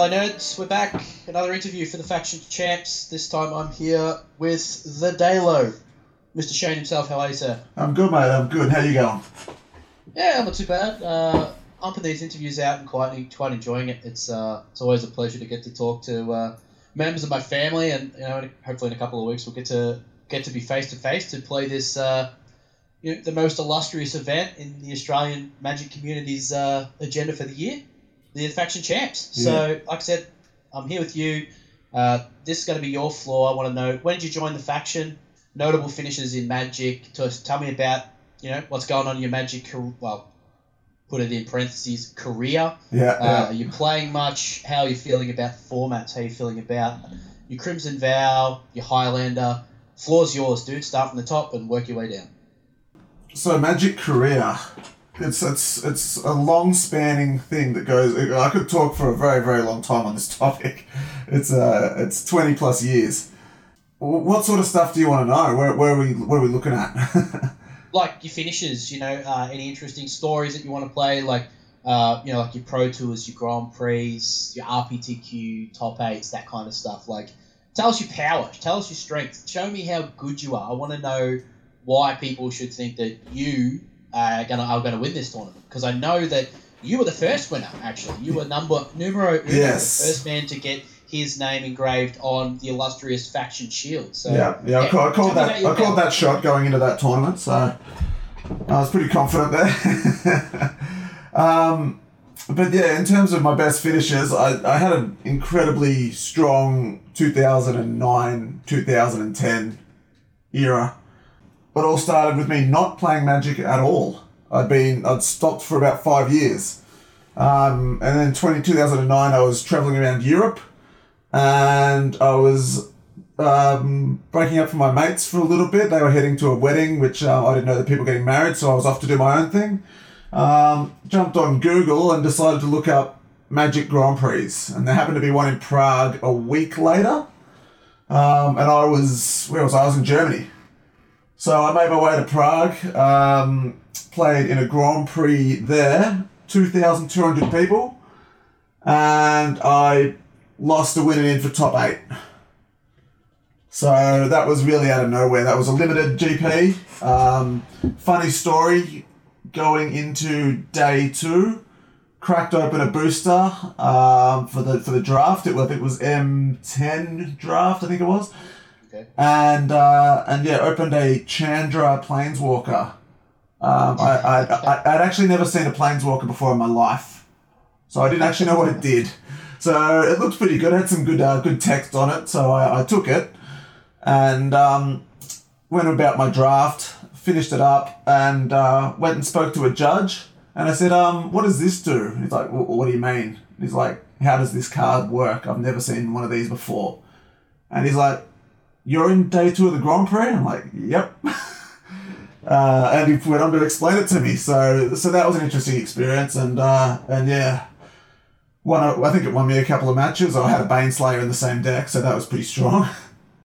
Hello, nerds. We're back. Another interview for the Faction Champs. This time I'm here with the Dalo. Mr. Shane himself, how are you, sir? I'm good, mate. I'm good. How you going? Yeah, I'm not too bad. Uh, pumping these interviews out and quite quite enjoying it. It's uh, it's always a pleasure to get to talk to uh, members of my family, and you know, hopefully in a couple of weeks we'll get to get to be face to face to play this uh, you know, the most illustrious event in the Australian Magic community's uh, agenda for the year, the Faction Champs. So, like I said, I'm here with you. Uh, this is going to be your floor. I want to know when did you join the faction? Notable finishes in Magic. To tell me about you know what's going on in your Magic. Well, put it in parentheses. Career. Yeah, Uh, are you playing much? How are you feeling about the formats? How are you feeling about your Crimson Vow, your Highlander? Floor's yours, dude. Start from the top and work your way down. So Magic career, it's it's it's a long spanning thing that goes. I could talk for a very very long time on this topic. It's uh it's twenty plus years. What sort of stuff do you want to know? Where where are we where are we looking at? like your finishes, you know, uh, any interesting stories that you want to play, like uh, you know, like your Pro Tours, your Grand Prix, your RPTQ top eights, that kind of stuff. Like, tell us your power, tell us your strength, show me how good you are. I want to know why people should think that you are gonna are gonna win this tournament because I know that you were the first winner. Actually, you were number numero uno, Yes. the first man to get his name engraved on the illustrious faction shield. So yeah, yeah. I, call, I called that I called that shot going into that tournament. So I was pretty confident there. um, but yeah, in terms of my best finishes, I, I had an incredibly strong 2009 2010 era. It all started with me not playing Magic at all. I'd been I'd stopped for about five years, um, and then 20, 2009 I was traveling around Europe, and I was um, breaking up from my mates for a little bit. They were heading to a wedding, which uh, I didn't know that people were getting married, so I was off to do my own thing. Um, jumped on Google and decided to look up Magic Grand Prix, and there happened to be one in Prague a week later. Um, and I was where was I? I was in Germany. So I made my way to Prague, um, played in a Grand Prix there, 2,200 people, and I lost a winning in for top eight. So that was really out of nowhere. That was a limited GP. Um, funny story going into day two, cracked open a booster um, for the for the draft. It, was- I think it was M10 draft, I think it was Okay. and uh, and yeah, opened a Chandra Planeswalker. Um, I, I, I I'd actually never seen a Planeswalker before in my life, so I didn't actually know what it did. So it looked pretty good. It had some good uh, good text on it, so I, I took it and um, went about my draft, finished it up, and uh, went and spoke to a judge. And I said, um, "What does this do?" He's like, "What do you mean?" He's like, "How does this card work? I've never seen one of these before." And he's like, you're in day two of the Grand Prix? I'm like, yep. uh, and he went on to explain it to me. So so that was an interesting experience. And uh, and yeah, won a, I think it won me a couple of matches. I had a Baneslayer in the same deck, so that was pretty strong.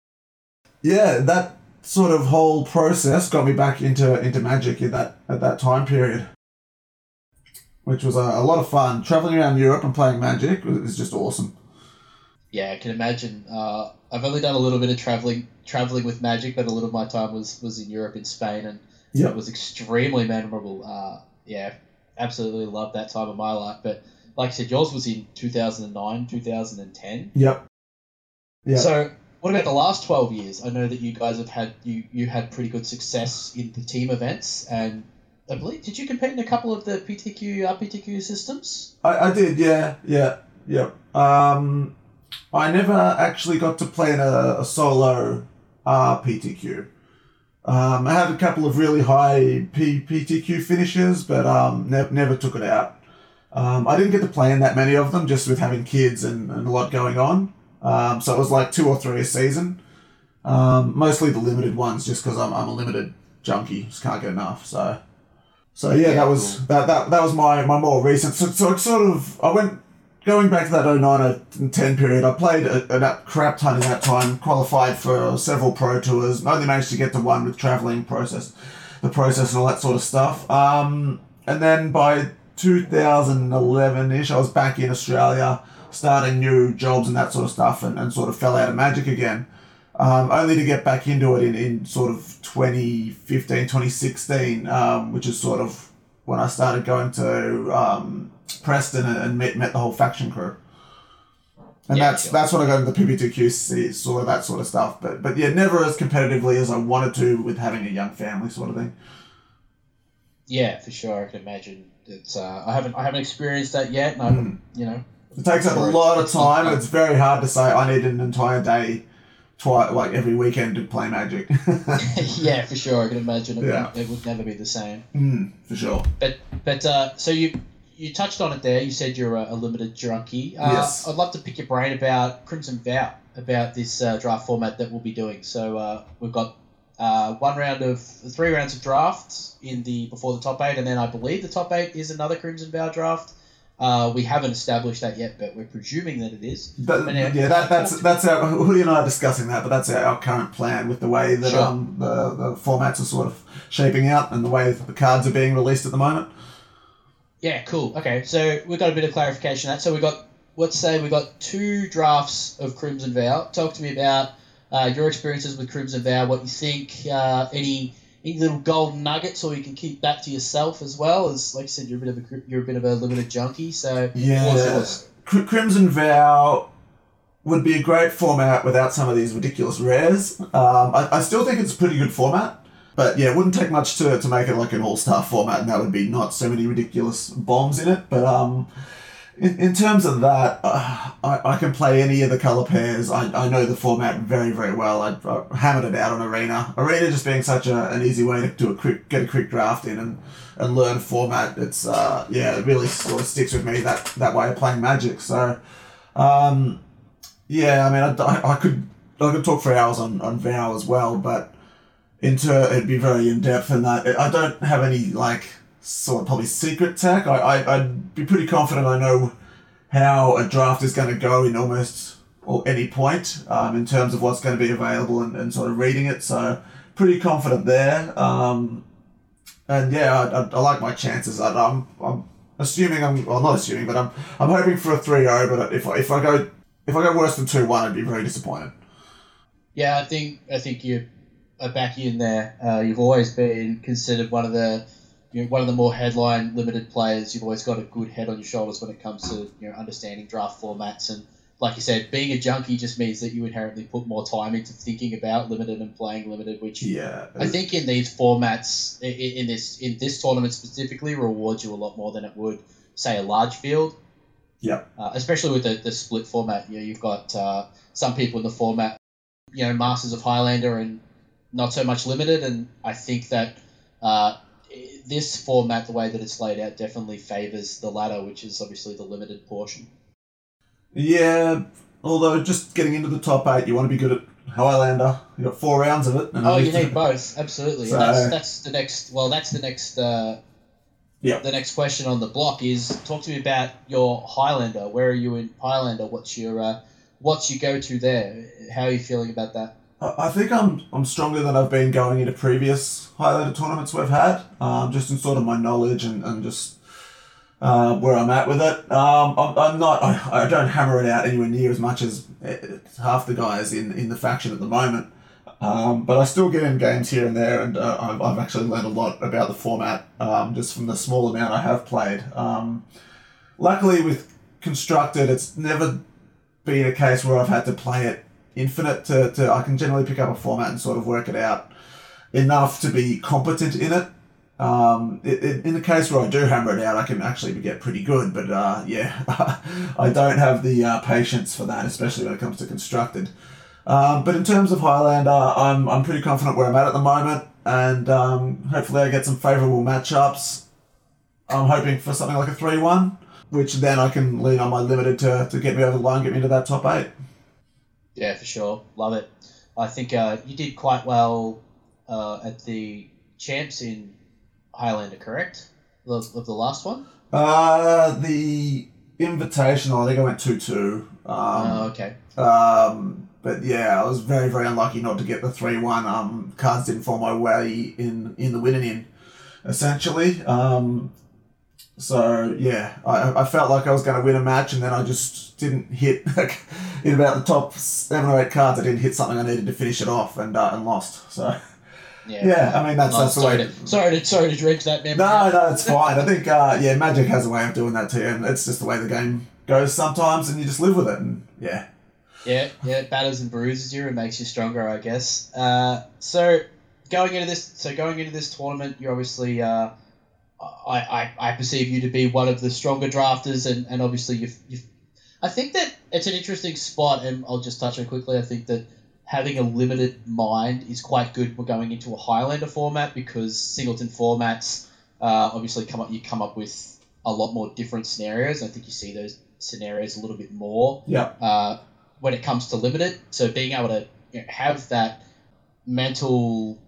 yeah, that sort of whole process got me back into into Magic in that at that time period. Which was a, a lot of fun. Traveling around Europe and playing Magic was, was just awesome. Yeah, I can imagine. Uh, I've only done a little bit of traveling traveling with Magic, but a lot of my time was was in Europe, in Spain, and Yep. it was extremely memorable. Uh, yeah, absolutely loved that time of my life. But like I said, yours was in two thousand and nine, two thousand and ten. Yep. Yeah. So, what about the last twelve years? I know that you guys have had you you had pretty good success in the team events, and I believe did you compete in a couple of the PTQ RPTQ systems? I, I did, yeah, yeah, yeah. Um, I never actually got to play in a, a solo uh, PTQ. Um, I had a couple of really high P, PTQ finishes, but um, ne- never took it out. Um, I didn't get to play in that many of them, just with having kids and, and a lot going on. Um, so it was like two or three a season. Um, mostly the limited ones, just because I'm, I'm a limited junkie, just can't get enough. So, so yeah, Yeah, that was that, that that was my, my more recent. So, so it sort of I went going back to that 09 and 10 period. I played a, a crap ton in that time. Qualified for several pro tours. Only managed to get to one with traveling process, the process and all that sort of stuff. Um, and then by 2011 ish, I was back in Australia starting new jobs and that sort of stuff, and, and sort of fell out of Magic again. Um, only to get back into it in, in sort of 2015, 2016, um, which is sort of when I started going to um, Preston and, and met, met the whole faction crew. And Yeah, that's sure. that's when I got into PPTQ, sort of that sort of stuff. But but yeah, never as competitively as I wanted to with having a young family, sort of thing. Yeah, for sure. I can imagine. It's uh, I haven't I haven't experienced that yet, and I Hmm. you know It takes up a lot of time. It's very hard to say I need an entire day, twi- like every weekend to play Magic. yeah, for sure. I can imagine it, Yeah. would, it would never be the same. mm, for sure. But but uh, so you you touched on it there. You said you're a, a limited junkie. Uh, Yes. I'd love to pick your brain about Crimson Vow about this uh, draft format that we'll be doing. So uh, we've got uh, one round of three rounds of drafts in the before the top eight, and then I believe the top eight is another Crimson Vow draft. Uh, we haven't established that yet, but we're presuming that it is. But, But yeah, yeah, that, that's that's our. Hoodie and I are discussing that, but that's our, our current plan with the way that Sure. um the, the formats are sort of shaping out and the way that the cards are being released at the moment. Yeah, cool. Okay, so we've got a bit of clarification on that. So we've got, let's say we've got two drafts of Crimson Vow. Talk to me about uh, your experiences with Crimson Vow, what you think, uh, any any little golden nuggets, or you can keep that to yourself as well. As like I said, you're a bit of a you're a bit of a limited junkie, so Yeah. what's yours? Cr- Crimson Vow would be a great format without some of these ridiculous rares. Um, I, I still think it's a pretty good format, but yeah, it wouldn't take much to, to make it like an all star format, and that would be not so many ridiculous bombs in it. But um, in, in terms of that, uh, I, I can play any of the color pairs. I, I know the format very, very well. I, I hammered it out on Arena. Arena just being such a, an easy way to do a quick, get a quick draft in and, and learn format. It's, uh, yeah, it really sort of sticks with me that, that way of playing Magic. So, um, yeah, I mean, I, I, could I could talk for hours on, on Vow as well, but into it'd be very in depth in that. I don't have any like sort of probably secret tech. I, I I'd be pretty confident I know how a draft is going to go in almost or any point um, in terms of what's going to be available and, and sort of reading it. So pretty confident there. Um, and yeah, I, I, I like my chances. I, I'm I'm assuming I'm well not assuming, but I'm I'm hoping for a 3-0, But if I, if I go if I go worse than two one, I'd be very disappointed. Yeah, I think I think you are back in there. Uh, you've always been considered one of the you know, one of the more headline limited players. You've always got a good head on your shoulders when it comes to you know understanding draft formats and like you said, being a junkie just means that you inherently put more time into thinking about limited and playing limited, which Yeah, I think in these formats, in this in this tournament specifically, rewards you a lot more than it would say a large field. Yep. Uh, especially with the, the split format, you know, you've got uh, some people in the format, you know, Masters of Highlander and not so much limited, and I think that uh, this format, the way that it's laid out, definitely favors the latter, which is obviously the limited portion. Yeah, although just getting into the top eight, you want to be good at Highlander. You got four rounds of it. And Oh, you need both, absolutely. So- that's, that's the next. Well, that's the next. Uh, Yeah. The next question on the block is: talk to me about your Highlander. Where are you in Highlander? What's your uh, What's your go to there? How are you feeling about that? I think I'm I'm stronger than I've been going into previous Highlander tournaments we've had. Um, just in sort of my knowledge and, and just uh, where I'm at with it. Um, I'm, I'm not. I, I don't hammer it out anywhere near as much as eh, half the guys in, in the faction at the moment. Um, but I still get in games here and there, and uh, I've, I've actually learned a lot about the format um, just from the small amount I have played. Um, luckily, with constructed, it's never been a case where I've had to play it infinite to, to I can generally pick up a format and sort of work it out enough to be competent in it. Um, it, it, in the case where I do hammer it out, I can actually get pretty good, but uh, yeah, I don't have the uh, patience for that, especially when it comes to constructed. Um, but in terms of Highlander, I'm, I'm pretty confident where I'm at at the moment, and um, hopefully I get some favourable matchups. I'm hoping for something like a 3 1, which then I can lean on my limited to, to get me over the line, get me into that top 8. Yeah, for sure. Love it. I think uh, you did quite well uh, at the champs in Highlander, correct? Of, of the last one. Uh, the Invitational, I think I went 2 2. Um, oh, okay. Um, but yeah, I was very, very unlucky not to get the three one. Um, cards didn't fall my way in in the winning in, essentially. Um, So yeah, I, I felt like I was going to win a match, and then I just didn't hit like, in about the top seven or eight cards. I didn't hit something I needed to finish it off, and uh, and lost. So Yeah, yeah, I mean that's that's the sorry, way. to, sorry to sorry to dredge that memory. No, no, it's fine. I think uh, yeah, Magic has a way of doing that too, and it's just the way the game goes sometimes, and you just live with it. And yeah, Yeah, yeah, it batters and bruises you and makes you stronger, I guess. Uh, so going into this, so going into this tournament, you're obviously, uh, I, I, I perceive you to be one of the stronger drafters, and, and obviously you've, you've, I think that it's an interesting spot, and I'll just touch on quickly. I think that having a limited mind is quite good for going into a Highlander format because singleton formats, uh, obviously come up, you come up with a lot more different scenarios. I think you see those scenarios a little bit more yeah, uh, when it comes to limited. So being able to you know, have that mental,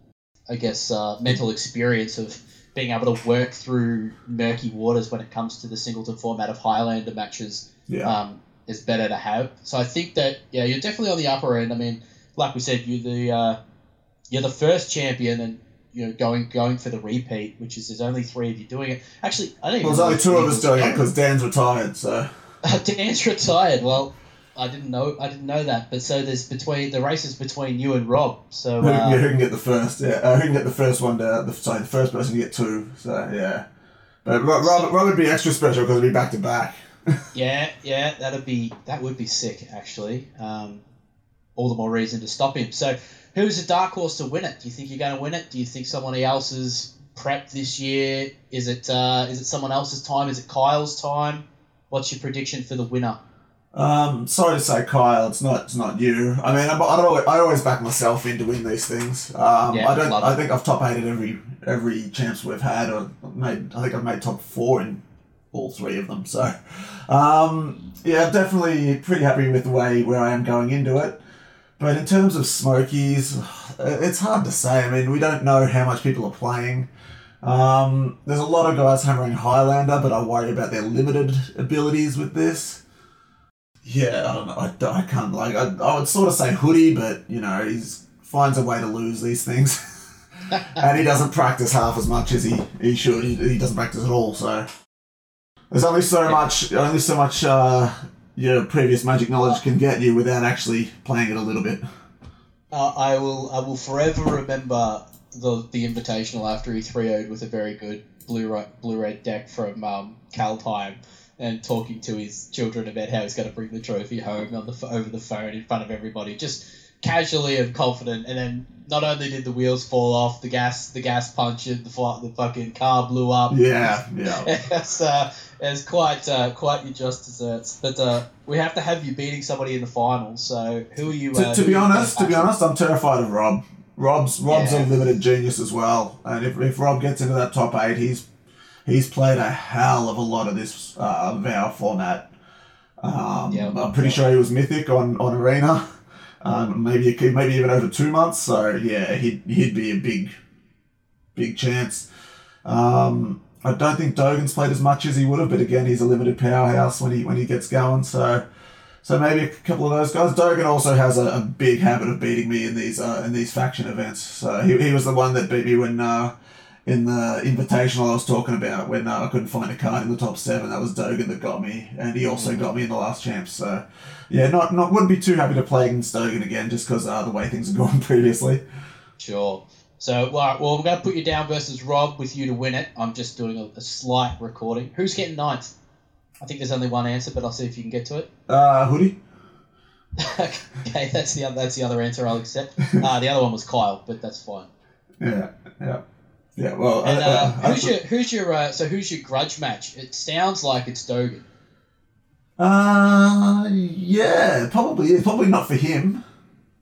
I guess, uh, mental experience of being able to work through murky waters when it comes to the singleton format of Highlander matches yeah, um, is better to have. So I think that yeah, you're definitely on the upper end. I mean, like we said, you're the uh, you're the first champion and. You know, going going for the repeat, which is there's only three of you doing it. Actually, I don't well, there's only two of us doing it because Dan's retired. So Dan's retired. Well, I didn't know. I didn't know that. But so there's between the races between you and Rob. So who, yeah, uh, who can get the first? Yeah, uh, who can get the first one? To, the, sorry, the first person to get two. So yeah, but Rob, Rob, Rob would be extra special because it'd be back to back. Yeah, yeah, that'd be that would be sick actually. Um, all the more reason to stop him. So who's a dark horse to win it? Do you think you're going to win it? Do you think someone else is prepped this year? Is it uh, is it someone else's time? Is it Kyle's time? What's your prediction for the winner? Um, sorry to say, Kyle, it's not it's not you. I mean, I'm, I don't always, I always back myself in to win these things. Um, Yeah, I don't. I think I've top eighted every every champs we've had, or made. I think I've made top four in all three of them. So, um, yeah, definitely pretty happy with the way where I am going into it. But in terms of Smokies, it's hard to say. I mean, we don't know how much people are playing. Um, there's a lot of guys hammering Highlander, but I worry about their limited abilities with this. Yeah, I don't know. I, I can't like. I, I would sort of say hoodie, but you know, he's finds a way to lose these things, and he doesn't practice half as much as he, he should. He, he doesn't practice at all. So there's only so much, only so much uh, your previous magic knowledge can get you without actually playing it a little bit. Uh, I will. I will forever remember the the invitational after he 3 0'd with a very good blue red, blue red deck from um, Kaldheim and talking to his children about how he's going to bring the trophy home on the over the phone in front of everybody, just casually and confident. And then not only did the wheels fall off, the gas the gas punctured, the the fucking car blew up. Yeah, yeah. it's, uh, it's quite uh, quite your just desserts. But uh, we have to have you beating somebody in the finals. So who are you? to, uh, to be honest, to be honest, I'm terrified of Rob. Rob's Rob's Yeah. a limited genius as well, and if, if Rob gets into that top eight, he's he's played a hell of a lot of this uh, Vow format. Um, Yeah. I'm pretty sure he was mythic on, on Arena, um, maybe maybe even over two months. So yeah, he'd he'd be a big big chance. Um, I don't think Dogan's played as much as he would have, but again, he's a limited powerhouse when he when he gets going. So. So maybe a couple of those guys. Dogan also has a, a big habit of beating me in these uh, in these faction events. So he, he was the one that beat me when uh, in the invitational I was talking about when uh, I couldn't find a card in the top seven. That was Dogan that got me, and he also got me in the last champs. So yeah, not not wouldn't be too happy to play against Dogan again just because uh, the way things have gone previously. Sure. So, right, well, I'm going to put you down versus Rob with you to win it. I'm just doing a, a slight recording. Who's getting ninth? I think there's only one answer, but I'll see if you can get to it. Uh, hoodie. okay, that's the other, that's the other answer I'll accept. Uh, the other one was Kyle, but that's fine. Yeah, yeah, yeah. Well, And uh, who's your who's your uh, so who's your grudge match? It sounds like it's Dogan. Uh, yeah, probably. Probably not for him.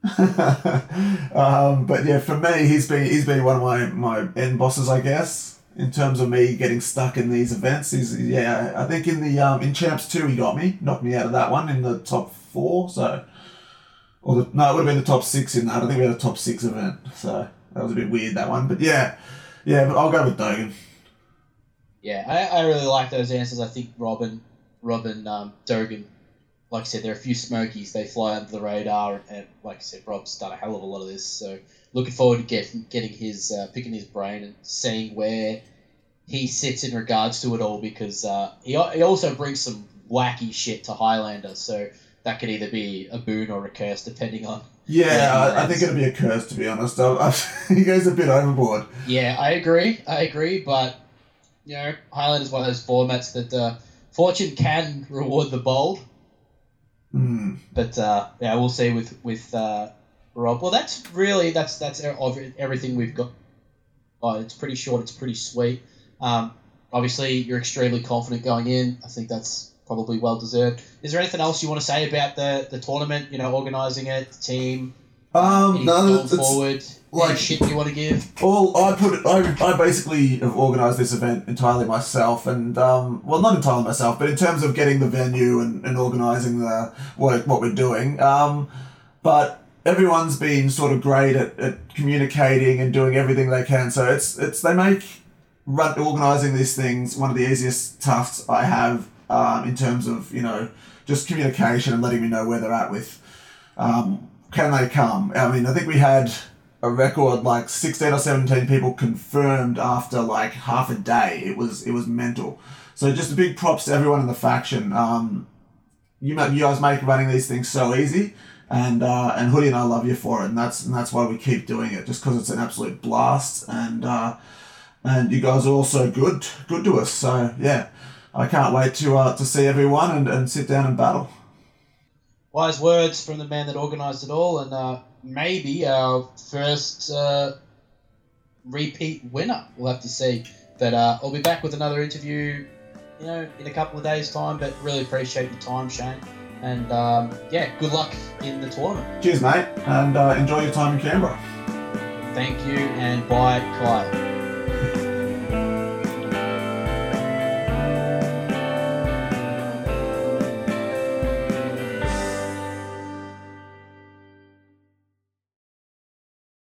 um, but yeah, for me, he's been he's been one of my my end bosses, I guess, in terms of me getting stuck in these events. He's yeah, I think in the um in champs two he got me, knocked me out of that one in the top four. So, or the, no, it would have been the top six in that. I think we had a top six event. So that was a bit weird that one. But yeah, yeah, but I'll go with Dogan. Yeah, I, I really like those answers. I think Robin, Robin, um, Dogan, like I said, there are a few smokies. They fly under the radar, and, and like I said, Rob's done a hell of a lot of this. So looking forward to get, getting his uh, picking his brain and seeing where he sits in regards to it all because uh, he, he also brings some wacky shit to Highlander, so that could either be a boon or a curse depending on. Yeah, I, I think it'd be a curse to be honest. I, I, he goes a bit overboard. Yeah, I agree. I agree, but you know, Highlander is one of those formats that uh, fortune can reward the bold. Mm. But uh, yeah, we'll see with with uh, Rob. Well, that's really that's that's everything we've got. Oh, it's pretty short. It's pretty sweet. Um, obviously, you're extremely confident going in. I think that's probably well deserved. Is there anything else you want to say about the the tournament? You know, organising it, the team, Um, any no, it's, forward, like- shit you want to give. Well, I put it. I, I basically have organised this event entirely myself, and um, well, not entirely myself, but in terms of getting the venue and, and organising the what what we're doing. Um, but everyone's been sort of great at, at communicating and doing everything they can. So it's it's they make run organising these things one of the easiest tasks I have um, in terms of you know just communication and letting me know where they're at with um, can they come. I mean, I think we had a record like 16 or 17 people confirmed after like half a day. It was it was mental. So just a big props to everyone in the faction. Um, you you guys make running these things so easy, and uh, and Hoodie and I love you for it, and that's and that's why we keep doing it, just because it's an absolute blast, and uh, and you guys are also good good to us. So yeah, I can't wait to uh, to see everyone and, and sit down and battle. Wise words from the man that organised it all, and uh, maybe our first uh, repeat winner. We'll have to see. But uh, I'll be back with another interview, you know, in a couple of days' time. But really appreciate your time, Shane. And um, yeah, good luck in the tournament. Cheers, mate, and uh, enjoy your time in Canberra. Thank you, and bye, Kyle.